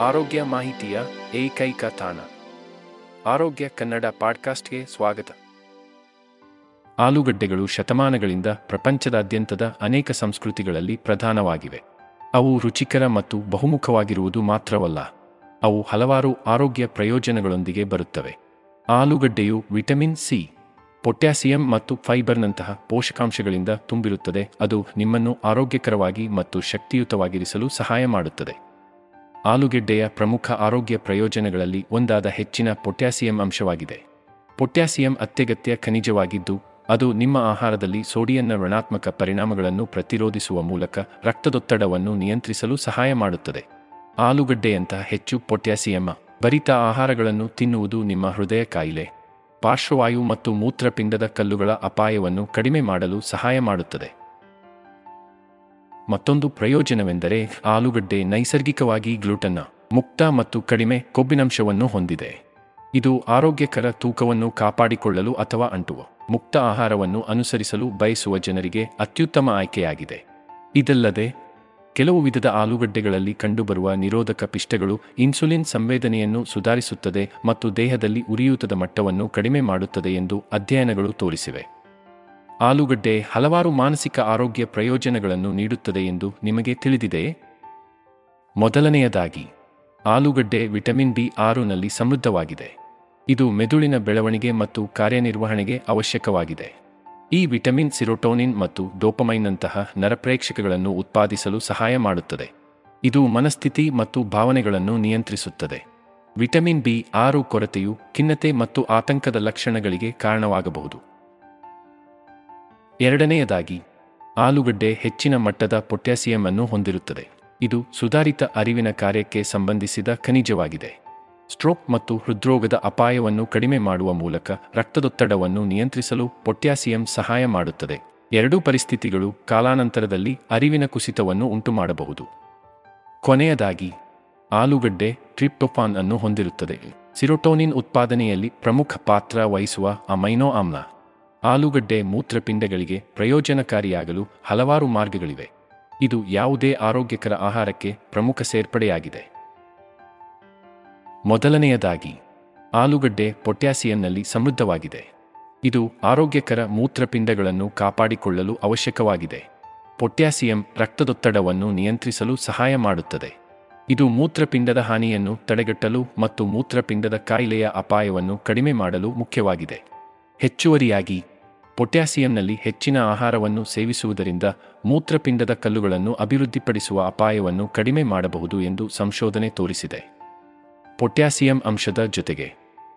ಆರೋಗ್ಯ ಮಾಹಿತಿಯ ಏಕೈಕ ತಾಣ. ಆರೋಗ್ಯ ಕನ್ನಡ ಪಾಡ್ಕಾಸ್ಟ್ಗೆ ಸ್ವಾಗತ. ಆಲೂಗಡ್ಡೆಗಳು ಶತಮಾನಗಳಿಂದ ಪ್ರಪಂಚದಾದ್ಯಂತದ ಅನೇಕ ಸಂಸ್ಕೃತಿಗಳಲ್ಲಿ ಪ್ರಧಾನವಾಗಿವೆ. ಅವು ರುಚಿಕರ ಮತ್ತು ಬಹುಮುಖವಾಗಿರುವುದು ಮಾತ್ರವಲ್ಲ, ಅವು ಹಲವಾರು ಆರೋಗ್ಯ ಪ್ರಯೋಜನಗಳೊಂದಿಗೆ ಬರುತ್ತವೆ. ಆಲೂಗಡ್ಡೆಯು ವಿಟಮಿನ್ ಸಿ, ಪೊಟ್ಯಾಸಿಯಂ ಮತ್ತು ಫೈಬರ್ನಂತಹ ಪೋಷಕಾಂಶಗಳಿಂದ ತುಂಬಿರುತ್ತದೆ, ಅದು ನಿಮ್ಮನ್ನು ಆರೋಗ್ಯಕರವಾಗಿ ಮತ್ತು ಶಕ್ತಿಯುತವಾಗಿರಿಸಲು ಸಹಾಯ ಮಾಡುತ್ತದೆ. ಆಲೂಗೆಡ್ಡೆಯ ಪ್ರಮುಖ ಆರೋಗ್ಯ ಪ್ರಯೋಜನಗಳಲ್ಲಿ ಒಂದಾದ ಹೆಚ್ಚಿನ ಪೊಟ್ಯಾಸಿಯಂ ಅಂಶವಾಗಿದೆ. ಪೊಟ್ಯಾಸಿಯಂ ಅತ್ಯಗತ್ಯ ಖನಿಜವಾಗಿದ್ದು, ಅದು ನಿಮ್ಮ ಆಹಾರದಲ್ಲಿ ಸೋಡಿಯನ್ನ ಋಣಾತ್ಮಕ ಪರಿಣಾಮಗಳನ್ನು ಪ್ರತಿರೋಧಿಸುವ ಮೂಲಕ ರಕ್ತದೊತ್ತಡವನ್ನು ನಿಯಂತ್ರಿಸಲು ಸಹಾಯ ಮಾಡುತ್ತದೆ. ಆಲೂಗಡ್ಡೆಯಂತಹ ಹೆಚ್ಚು ಪೊಟ್ಯಾಸಿಯಂ ಭರಿತ ಆಹಾರಗಳನ್ನು ತಿನ್ನುವುದು ನಿಮ್ಮ ಹೃದಯ ಕಾಯಿಲೆ, ಪಾರ್ಶ್ವವಾಯು ಮತ್ತು ಮೂತ್ರಪಿಂಡದ ಕಲ್ಲುಗಳ ಅಪಾಯವನ್ನು ಕಡಿಮೆ ಮಾಡಲು ಸಹಾಯ ಮಾಡುತ್ತದೆ. ಮತ್ತೊಂದು ಪ್ರಯೋಜನವೆಂದರೆ ಆಲೂಗಡ್ಡೆ ನೈಸರ್ಗಿಕವಾಗಿ ಗ್ಲೂಟನ್ನ ಮುಕ್ತ ಮತ್ತು ಕಡಿಮೆ ಕೊಬ್ಬಿನಂಶವನ್ನು ಹೊಂದಿದೆ. ಇದು ಆರೋಗ್ಯಕರ ತೂಕವನ್ನು ಕಾಪಾಡಿಕೊಳ್ಳಲು ಅಥವಾ ಅಂಟುವ ಮುಕ್ತ ಆಹಾರವನ್ನು ಅನುಸರಿಸಲು ಬಯಸುವ ಜನರಿಗೆ ಅತ್ಯುತ್ತಮ ಆಯ್ಕೆಯಾಗಿದೆ. ಇದಲ್ಲದೆ, ಕೆಲವು ವಿಧದ ಆಲೂಗಡ್ಡೆಗಳಲ್ಲಿ ಕಂಡುಬರುವ ನಿರೋಧಕ ಪಿಷ್ಟಗಳು ಇನ್ಸುಲಿನ್ ಸಂವೇದನೆಯನ್ನು ಸುಧಾರಿಸುತ್ತದೆ ಮತ್ತು ದೇಹದಲ್ಲಿ ಉರಿಯೂತದ ಮಟ್ಟವನ್ನು ಕಡಿಮೆ ಮಾಡುತ್ತದೆ ಎಂದು ಅಧ್ಯಯನಗಳು ತೋರಿಸಿವೆ. ಆಲೂಗಡ್ಡೆ ಹಲವಾರು ಮಾನಸಿಕ ಆರೋಗ್ಯ ಪ್ರಯೋಜನಗಳನ್ನು ನೀಡುತ್ತದೆ ಎಂದು ನಿಮಗೆ ತಿಳಿದಿದೆಯೇ ಮೊದಲನೆಯದಾಗಿ, ಆಲೂಗಡ್ಡೆ ವಿಟಮಿನ್ ಬಿ ಆರುನಲ್ಲಿ ಸಮೃದ್ಧವಾಗಿದೆ. ಇದು ಮೆದುಳಿನ ಬೆಳವಣಿಗೆ ಮತ್ತು ಕಾರ್ಯನಿರ್ವಹಣೆಗೆ ಅವಶ್ಯಕವಾಗಿದೆ. ಈ ವಿಟಮಿನ್, ಸಿರೋಟೋನಿನ್ ಮತ್ತು ಡೋಪಮೈನ್ನಂತಹ ನರಪ್ರೇಕ್ಷಕಗಳನ್ನು ಉತ್ಪಾದಿಸಲು ಸಹಾಯ ಮಾಡುತ್ತದೆ. ಇದು ಮನಸ್ಥಿತಿ ಮತ್ತು ಭಾವನೆಗಳನ್ನು ನಿಯಂತ್ರಿಸುತ್ತದೆ. ವಿಟಮಿನ್ ಬಿ ಆರು ಕೊರತೆಯು ಖಿನ್ನತೆ ಮತ್ತು ಆತಂಕದ ಲಕ್ಷಣಗಳಿಗೆ ಕಾರಣವಾಗಬಹುದು. ಎರಡನೆಯದಾಗಿ, ಆಲೂಗಡ್ಡೆ ಹೆಚ್ಚಿನ ಮಟ್ಟದ ಪೊಟ್ಯಾಸಿಯಂ ಅನ್ನು ಹೊಂದಿರುತ್ತದೆ. ಇದು ಸುಧಾರಿತ ಅರಿವಿನ ಕಾರ್ಯಕ್ಕೆ ಸಂಬಂಧಿಸಿದ ಖನಿಜವಾಗಿದೆ. ಸ್ಟ್ರೋಕ್ ಮತ್ತು ಹೃದ್ರೋಗದ ಅಪಾಯವನ್ನು ಕಡಿಮೆ ಮಾಡುವ ಮೂಲಕ ರಕ್ತದೊತ್ತಡವನ್ನು ನಿಯಂತ್ರಿಸಲು ಪೊಟ್ಯಾಸಿಯಂ ಸಹಾಯ ಮಾಡುತ್ತದೆ. ಎರಡೂ ಪರಿಸ್ಥಿತಿಗಳು ಕಾಲಾನಂತರದಲ್ಲಿ ಅರಿವಿನ ಕುಸಿತವನ್ನು ಉಂಟುಮಾಡಬಹುದು. ಕೊನೆಯದಾಗಿ, ಆಲೂಗಡ್ಡೆ ಟ್ರಿಪ್ಟೊಫಾನ್ ಅನ್ನು ಹೊಂದಿರುತ್ತದೆ. ಸಿರೋಟೋನಿನ್ ಉತ್ಪಾದನೆಯಲ್ಲಿ ಪ್ರಮುಖ ಪಾತ್ರ ವಹಿಸುವ ಅಮೈನೋ ಆಮ್ಲ. ಆಲೂಗಡ್ಡೆ ಮೂತ್ರಪಿಂಡಗಳಿಗೆ ಪ್ರಯೋಜನಕಾರಿಯಾಗಲು ಹಲವಾರು ಮಾರ್ಗಗಳಿವೆ. ಇದು ಯಾವುದೇ ಆರೋಗ್ಯಕರ ಆಹಾರಕ್ಕೆ ಪ್ರಮುಖ ಸೇರ್ಪಡೆಯಾಗಿದೆ. ಮೊದಲನೆಯದಾಗಿ, ಆಲೂಗಡ್ಡೆ ಪೊಟ್ಯಾಸಿಯಂನಲ್ಲಿ ಸಮೃದ್ಧವಾಗಿದೆ. ಇದು ಆರೋಗ್ಯಕರ ಮೂತ್ರಪಿಂಡಗಳನ್ನು ಕಾಪಾಡಿಕೊಳ್ಳಲು ಅವಶ್ಯಕವಾಗಿದೆ. ಪೊಟ್ಯಾಸಿಯಂ ರಕ್ತದೊತ್ತಡವನ್ನು ನಿಯಂತ್ರಿಸಲು ಸಹಾಯ ಮಾಡುತ್ತದೆ. ಇದು ಮೂತ್ರಪಿಂಡದ ಹಾನಿಯನ್ನು ತಡೆಗಟ್ಟಲು ಮತ್ತು ಮೂತ್ರಪಿಂಡದ ಕಾಯಿಲೆಯ ಅಪಾಯವನ್ನು ಕಡಿಮೆ ಮಾಡಲು ಮುಖ್ಯವಾಗಿದೆ. ಹೆಚ್ಚುವರಿಯಾಗಿ ಪೊಟ್ಯಾಸಿಯಂನಲ್ಲಿ ಹೆಚ್ಚಿನ ಆಹಾರವನ್ನು ಸೇವಿಸುವುದರಿಂದ ಮೂತ್ರಪಿಂಡದ ಕಲ್ಲುಗಳನ್ನು ಅಭಿವೃದ್ಧಿಪಡಿಸುವ ಅಪಾಯವನ್ನು ಕಡಿಮೆ ಮಾಡಬಹುದು ಎಂದು ಸಂಶೋಧನೆ ತೋರಿಸಿದೆ. ಪೊಟ್ಯಾಸಿಯಂ ಅಂಶದ ಜೊತೆಗೆ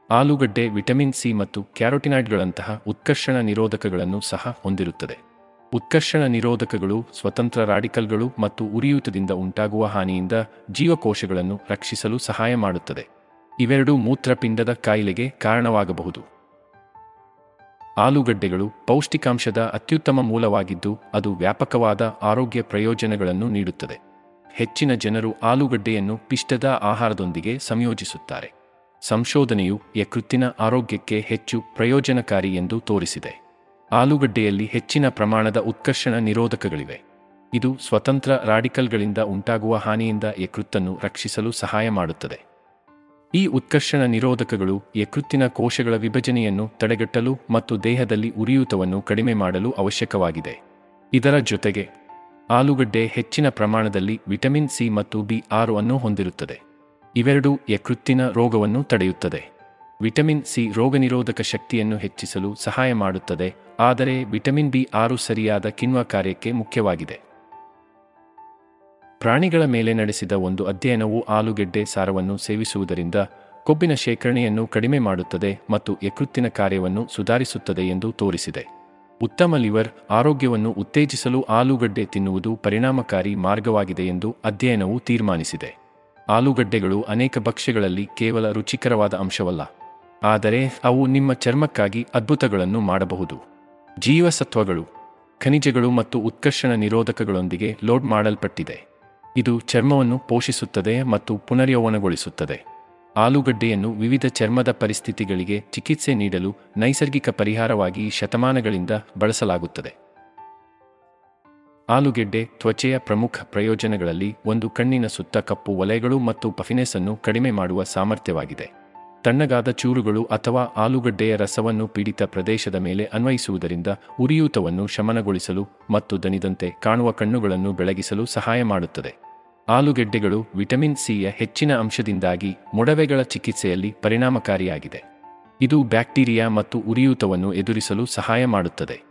ಆಲೂಗಡ್ಡೆ, ವಿಟಮಿನ್ ಸಿ ಮತ್ತು ಕ್ಯಾರೋಟಿನಾಯ್ಡ್ಗಳಂತಹ ಉತ್ಕರ್ಷಣ ನಿರೋಧಕಗಳನ್ನು ಸಹ ಹೊಂದಿರುತ್ತದೆ. ಉತ್ಕರ್ಷಣ ನಿರೋಧಕಗಳು ಸ್ವತಂತ್ರ ರಾಡಿಕಲ್ಗಳು ಮತ್ತು ಉರಿಯೂತದಿಂದ ಉಂಟಾಗುವ ಹಾನಿಯಿಂದ ಜೀವಕೋಶಗಳನ್ನು ರಕ್ಷಿಸಲು ಸಹಾಯ ಮಾಡುತ್ತದೆ. ಇವೆರಡೂ ಮೂತ್ರಪಿಂಡದ ಕಾಯಿಲೆಗೆ ಕಾರಣವಾಗಬಹುದು. ಆಲೂಗಡ್ಡೆಗಳು ಪೌಷ್ಟಿಕಾಂಶದ ಅತ್ಯುತ್ತಮ ಮೂಲವಾಗಿದ್ದು ಅದು ವ್ಯಾಪಕವಾದ ಆರೋಗ್ಯ ಪ್ರಯೋಜನಗಳನ್ನು ನೀಡುತ್ತದೆ. ಹೆಚ್ಚಿನ ಜನರು ಆಲೂಗಡ್ಡೆಯನ್ನು ಪಿಷ್ಟದ ಆಹಾರದೊಂದಿಗೆ ಸಂಯೋಜಿಸುತ್ತಾರೆ. ಸಂಶೋಧನೆಯು ಯಕೃತ್ತಿನ ಆರೋಗ್ಯಕ್ಕೆ ಹೆಚ್ಚು ಪ್ರಯೋಜನಕಾರಿ ಎಂದು ತೋರಿಸಿದೆ. ಆಲೂಗಡ್ಡೆಯಲ್ಲಿ ಹೆಚ್ಚಿನ ಪ್ರಮಾಣದ ಉತ್ಕರ್ಷಣ ನಿರೋಧಕಗಳಿವೆ. ಇದು ಸ್ವತಂತ್ರ ರಾಡಿಕಲ್ಗಳಿಂದ ಉಂಟಾಗುವ ಹಾನಿಯಿಂದ ಯಕೃತ್ತನ್ನು ರಕ್ಷಿಸಲು ಸಹಾಯ ಮಾಡುತ್ತದೆ. ಈ ಉತ್ಕರ್ಷಣ ನಿರೋಧಕಗಳು ಯಕೃತ್ತಿನ ಕೋಶಗಳ ವಿಭಜನೆಯನ್ನು ತಡೆಗಟ್ಟಲು ಮತ್ತು ದೇಹದಲ್ಲಿ ಉರಿಯೂತವನ್ನು ಕಡಿಮೆ ಮಾಡಲು ಅವಶ್ಯಕವಾಗಿದೆ. ಇದರ ಜೊತೆಗೆ, ಆಲೂಗಡ್ಡೆ ಹೆಚ್ಚಿನ ಪ್ರಮಾಣದಲ್ಲಿ ವಿಟಮಿನ್ ಸಿ ಮತ್ತು ಬಿ ಆರು ಅನ್ನು ಹೊಂದಿರುತ್ತದೆ. ಇವೆರಡೂ ಯಕೃತ್ತಿನ ರೋಗವನ್ನು ತಡೆಯುತ್ತದೆ. ವಿಟಮಿನ್ ಸಿ ರೋಗನಿರೋಧಕ ಶಕ್ತಿಯನ್ನು ಹೆಚ್ಚಿಸಲು ಸಹಾಯ ಮಾಡುತ್ತದೆ, ಆದರೆ ವಿಟಮಿನ್ ಬಿ ಆರು ಸರಿಯಾದ ಕಿಣ್ವ ಕಾರ್ಯಕ್ಕೆ ಮುಖ್ಯವಾಗಿದೆ. ಪ್ರಾಣಿಗಳ ಮೇಲೆ ನಡೆಸಿದ ಒಂದು ಅಧ್ಯಯನವು ಆಲೂಗೆಡ್ಡೆ ಸಾರವನ್ನು ಸೇವಿಸುವುದರಿಂದ ಕೊಬ್ಬಿನ ಶೇಖರಣೆಯನ್ನು ಕಡಿಮೆ ಮಾಡುತ್ತದೆ ಮತ್ತು ಯಕೃತ್ತಿನ ಕಾರ್ಯವನ್ನು ಸುಧಾರಿಸುತ್ತದೆ ಎಂದು ತೋರಿಸಿದೆ. ಉತ್ತಮ ಲಿವರ್ ಆರೋಗ್ಯವನ್ನು ಉತ್ತೇಜಿಸಲು ಆಲೂಗಡ್ಡೆ ತಿನ್ನುವುದು ಪರಿಣಾಮಕಾರಿ ಮಾರ್ಗವಾಗಿದೆ ಎಂದು ಅಧ್ಯಯನವು ತೀರ್ಮಾನಿಸಿದೆ. ಆಲೂಗಡ್ಡೆಗಳು ಅನೇಕ ಭಕ್ಷ್ಯಗಳಲ್ಲಿ ಕೇವಲ ರುಚಿಕರವಾದ ಅಂಶವಲ್ಲ, ಆದರೆ ಅವು ನಿಮ್ಮ ಚರ್ಮಕ್ಕಾಗಿ ಅದ್ಭುತಗಳನ್ನು ಮಾಡಬಹುದು. ಜೀವಸತ್ವಗಳು, ಖನಿಜಗಳು ಮತ್ತು ಉತ್ಕರ್ಷಣ ನಿರೋಧಕಗಳೊಂದಿಗೆ ಲೋಡ್ ಮಾಡಲ್ಪಟ್ಟಿದೆ. ಇದು ಚರ್ಮವನ್ನು ಪೋಷಿಸುತ್ತದೆ ಮತ್ತು ಪುನರ್ಯೌವನಗೊಳಿಸುತ್ತದೆ. ಆಲೂಗಡ್ಡೆಯನ್ನು ವಿವಿಧ ಚರ್ಮದ ಪರಿಸ್ಥಿತಿಗಳಿಗೆ ಚಿಕಿತ್ಸೆ ನೀಡಲು ನೈಸರ್ಗಿಕ ಪರಿಹಾರವಾಗಿ ಶತಮಾನಗಳಿಂದ ಬಳಸಲಾಗುತ್ತದೆ. ಆಲೂಗೆಡ್ಡೆ ತ್ವಚೆಯ ಪ್ರಮುಖ ಪ್ರಯೋಜನಗಳಲ್ಲಿ ಒಂದು ಕಣ್ಣಿನ ಸುತ್ತ ಕಪ್ಪು ವಲಯಗಳು ಮತ್ತು ಪಫಿನೆಸ್ ಅನ್ನು ಕಡಿಮೆ ಮಾಡುವ ಸಾಮರ್ಥ್ಯವಾಗಿದೆ. ತಣ್ಣಗಾದ ಚೂರುಗಳು ಅಥವಾ ಆಲೂಗಡ್ಡೆಯ ರಸವನ್ನು ಪೀಡಿತ ಪ್ರದೇಶದ ಮೇಲೆ ಅನ್ವಯಿಸುವುದರಿಂದ ಉರಿಯೂತವನ್ನು ಶಮನಗೊಳಿಸಲು ಮತ್ತು ದನಿದಂತೆ ಕಾಣುವ ಕಣ್ಣುಗಳನ್ನು ಬೆಳಗಿಸಲು ಸಹಾಯ ಮಾಡುತ್ತದೆ. ಆಲೂಗೆಡ್ಡೆಗಳು ವಿಟಮಿನ್ ಸಿಯ ಹೆಚ್ಚಿನ ಅಂಶದಿಂದಾಗಿ ಮೊಡವೆಗಳ ಚಿಕಿತ್ಸೆಯಲ್ಲಿ ಪರಿಣಾಮಕಾರಿಯಾಗಿದೆ. ಇದು ಬ್ಯಾಕ್ಟೀರಿಯಾ ಮತ್ತು ಉರಿಯೂತವನ್ನು ಎದುರಿಸಲು ಸಹಾಯ ಮಾಡುತ್ತದೆ.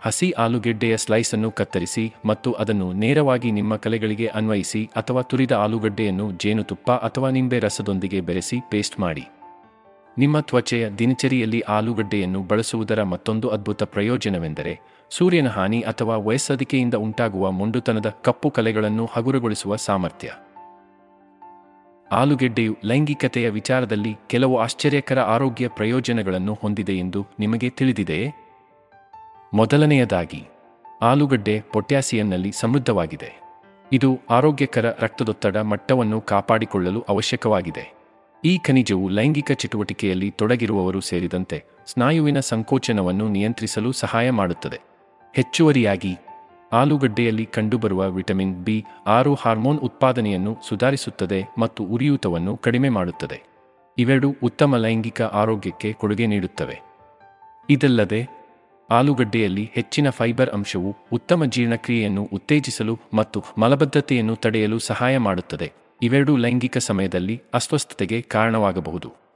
ಹಸಿ ಆಲೂಗೆಡ್ಡೆಯ ಸ್ಲೈಸ್ ಅನ್ನು ಕತ್ತರಿಸಿ ಮತ್ತು ಅದನ್ನು ನೇರವಾಗಿ ನಿಮ್ಮ ಕಲೆಗಳಿಗೆ ಅನ್ವಯಿಸಿ ಅಥವಾ ತುರಿದ ಆಲೂಗಡ್ಡೆಯನ್ನು ಜೇನುತುಪ್ಪ ಅಥವಾ ನಿಂಬೆ ರಸದೊಂದಿಗೆ ಬೆರೆಸಿ ಪೇಸ್ಟ್ ಮಾಡಿ. ನಿಮ್ಮ ತ್ವಚೆಯ ದಿನಚರಿಯಲ್ಲಿ ಆಲೂಗಡ್ಡೆಯನ್ನು ಬಳಸುವುದರ ಮತ್ತೊಂದು ಅದ್ಭುತ ಪ್ರಯೋಜನವೆಂದರೆ, ಸೂರ್ಯನ ಹಾನಿ ಅಥವಾ ವಯಸ್ಸದಿಕೆಯಿಂದ ಉಂಟಾಗುವ ಮುಂಡುತನದ ಕಪ್ಪು ಕಲೆಗಳನ್ನು ಹಗುರಗೊಳಿಸುವ ಸಾಮರ್ಥ್ಯ. ಆಲೂಗೆಡ್ಡೆಯು ಲೈಂಗಿಕತೆಯ ವಿಚಾರದಲ್ಲಿ ಕೆಲವು ಆಶ್ಚರ್ಯಕರ ಆರೋಗ್ಯ ಪ್ರಯೋಜನಗಳನ್ನು ಹೊಂದಿದೆ ಎಂದು ನಿಮಗೆ ತಿಳಿದಿದೆಯೇ? ಮೊದಲನೆಯದಾಗಿ, ಆಲೂಗಡ್ಡೆ ಪೊಟ್ಯಾಸಿಯಂನಲ್ಲಿ ಸಮೃದ್ಧವಾಗಿದೆ. ಇದು ಆರೋಗ್ಯಕರ ರಕ್ತದೊತ್ತಡ ಮಟ್ಟವನ್ನು ಕಾಪಾಡಿಕೊಳ್ಳಲು ಅವಶ್ಯಕವಾಗಿದೆ. ಈ ಖನಿಜವು ಲೈಂಗಿಕ ಚಟುವಟಿಕೆಯಲ್ಲಿ ತೊಡಗಿರುವವರು ಸೇರಿದಂತೆ ಸ್ನಾಯುವಿನ ಸಂಕೋಚನವನ್ನು ನಿಯಂತ್ರಿಸಲು ಸಹಾಯ ಮಾಡುತ್ತದೆ. ಹೆಚ್ಚುವರಿಯಾಗಿ, ಆಲೂಗಡ್ಡೆಯಲ್ಲಿ ಕಂಡುಬರುವ ವಿಟಮಿನ್ ಬಿ ಆರು ಹಾರ್ಮೋನ್ ಉತ್ಪಾದನೆಯನ್ನು ಸುಧಾರಿಸುತ್ತದೆ ಮತ್ತು ಉರಿಯೂತವನ್ನು ಕಡಿಮೆ ಮಾಡುತ್ತದೆ. ಇವೆರಡು ಉತ್ತಮ ಲೈಂಗಿಕ ಆರೋಗ್ಯಕ್ಕೆ ಕೊಡುಗೆ ನೀಡುತ್ತವೆ. ಇದಲ್ಲದೆ, ಆಲೂಗಡ್ಡೆಯಲ್ಲಿ ಹೆಚ್ಚಿನ ಫೈಬರ್ ಅಂಶವು ಉತ್ತಮ ಜೀರ್ಣಕ್ರಿಯೆಯನ್ನು ಉತ್ತೇಜಿಸಲು ಮತ್ತು ಮಲಬದ್ಧತೆಯನ್ನು ತಡೆಯಲು ಸಹಾಯ ಮಾಡುತ್ತದೆ. ಇವೆರಡೂ ಲೈಂಗಿಕ ಸಮಯದಲ್ಲಿ ಅಸ್ವಸ್ಥತೆಗೆ ಕಾರಣವಾಗಬಹುದು.